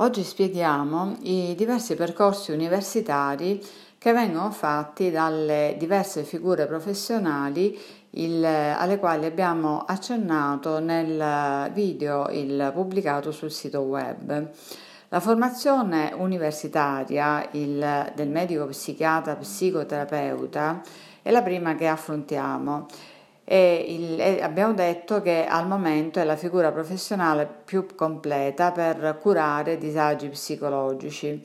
Oggi spieghiamo i diversi percorsi universitari che vengono fatti dalle diverse figure professionali il, alle quali abbiamo accennato nel video il, pubblicato sul sito web. La formazione universitaria il, del medico psichiatra psicoterapeuta è la prima che affrontiamo e, il, e abbiamo detto che al momento è la figura professionale più completa per curare disagi psicologici.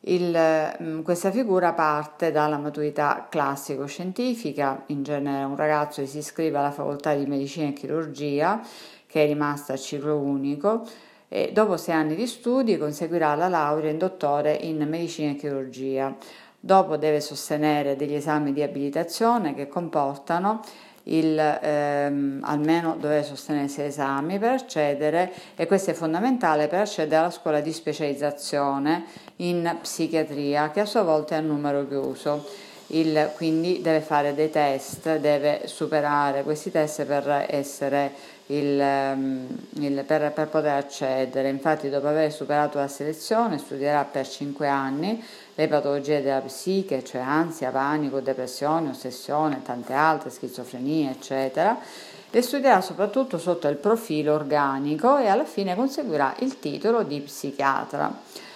Il, mm, questa figura parte dalla maturità classico-scientifica, in genere un ragazzo si iscrive alla facoltà di medicina e chirurgia, che è rimasta a ciclo unico, e dopo sei anni di studi conseguirà la laurea in dottore in medicina e chirurgia. Dopo deve sostenere degli esami di abilitazione che comportano il, ehm, almeno dovere sostenere sei esami per accedere e questo è fondamentale per accedere alla scuola di specializzazione in psichiatria che a sua volta è a numero chiuso. Il, quindi deve fare dei test, deve superare questi test per essere il, ehm, il, per, per, poter accedere. Infatti, dopo aver superato la selezione, studierà per 5 anni le patologie della psiche, cioè ansia, panico, depressione, ossessione, tante altre, schizofrenia, eccetera. Le studierà soprattutto sotto il profilo organico e alla fine conseguirà il titolo di psichiatra.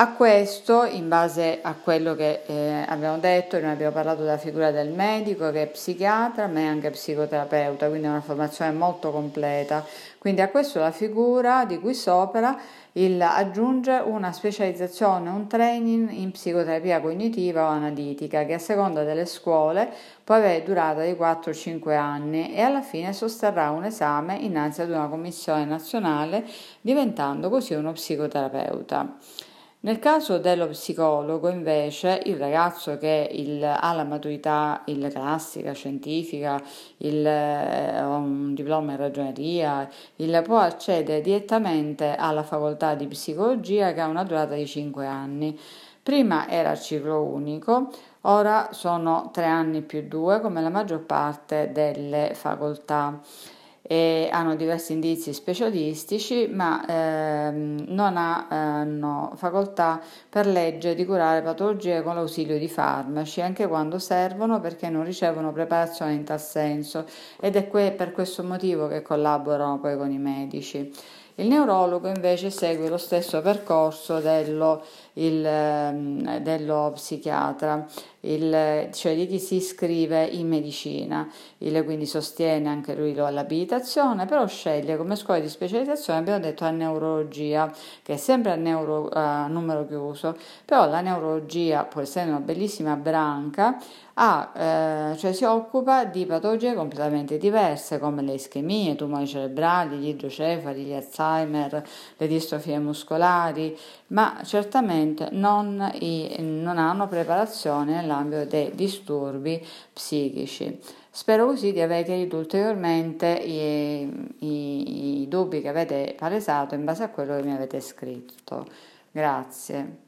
A questo, in base a quello che eh, abbiamo detto, noi abbiamo parlato della figura del medico che è psichiatra, ma è anche psicoterapeuta, quindi è una formazione molto completa. Quindi a questo la figura di cui sopra il, aggiunge una specializzazione, un training in psicoterapia cognitiva o analitica che a seconda delle scuole può avere durata di 4-5 anni e alla fine sosterrà un esame innanzi ad una commissione nazionale diventando così uno psicoterapeuta. Nel caso dello psicologo, invece, il ragazzo che il, ha la maturità il classica, scientifica, il, eh, un diploma in ragioneria, il, può accedere direttamente alla facoltà di psicologia che ha una durata di 5 anni. Prima era ciclo unico, ora sono 3 anni più 2 come la maggior parte delle facoltà e hanno diversi indizi specialistici, ma ehm, non hanno facoltà per legge di curare patologie con l'ausilio di farmaci, anche quando servono perché non ricevono preparazione in tal senso ed è que- per questo motivo che collaborano poi con i medici. Il neurologo invece segue lo stesso percorso dello, il, ehm, dello psichiatra, il, cioè di chi si iscrive in medicina, il, quindi sostiene anche lui l'abilitazione, però sceglie come scuola di specializzazione, abbiamo detto, a neurologia, che è sempre a, neuro, a numero chiuso, però la neurologia, pur essendo una bellissima branca, ha, eh, cioè si occupa di patologie completamente diverse come le ischemie, i tumori cerebrali, gli idrocefali, gli Alzheimer, le distrofie muscolari, ma certamente non, i, non hanno preparazione nell'ambito dei disturbi psichici. Spero così di aver chiarito ulteriormente i, i, i dubbi che avete palesato in base a quello che mi avete scritto. Grazie.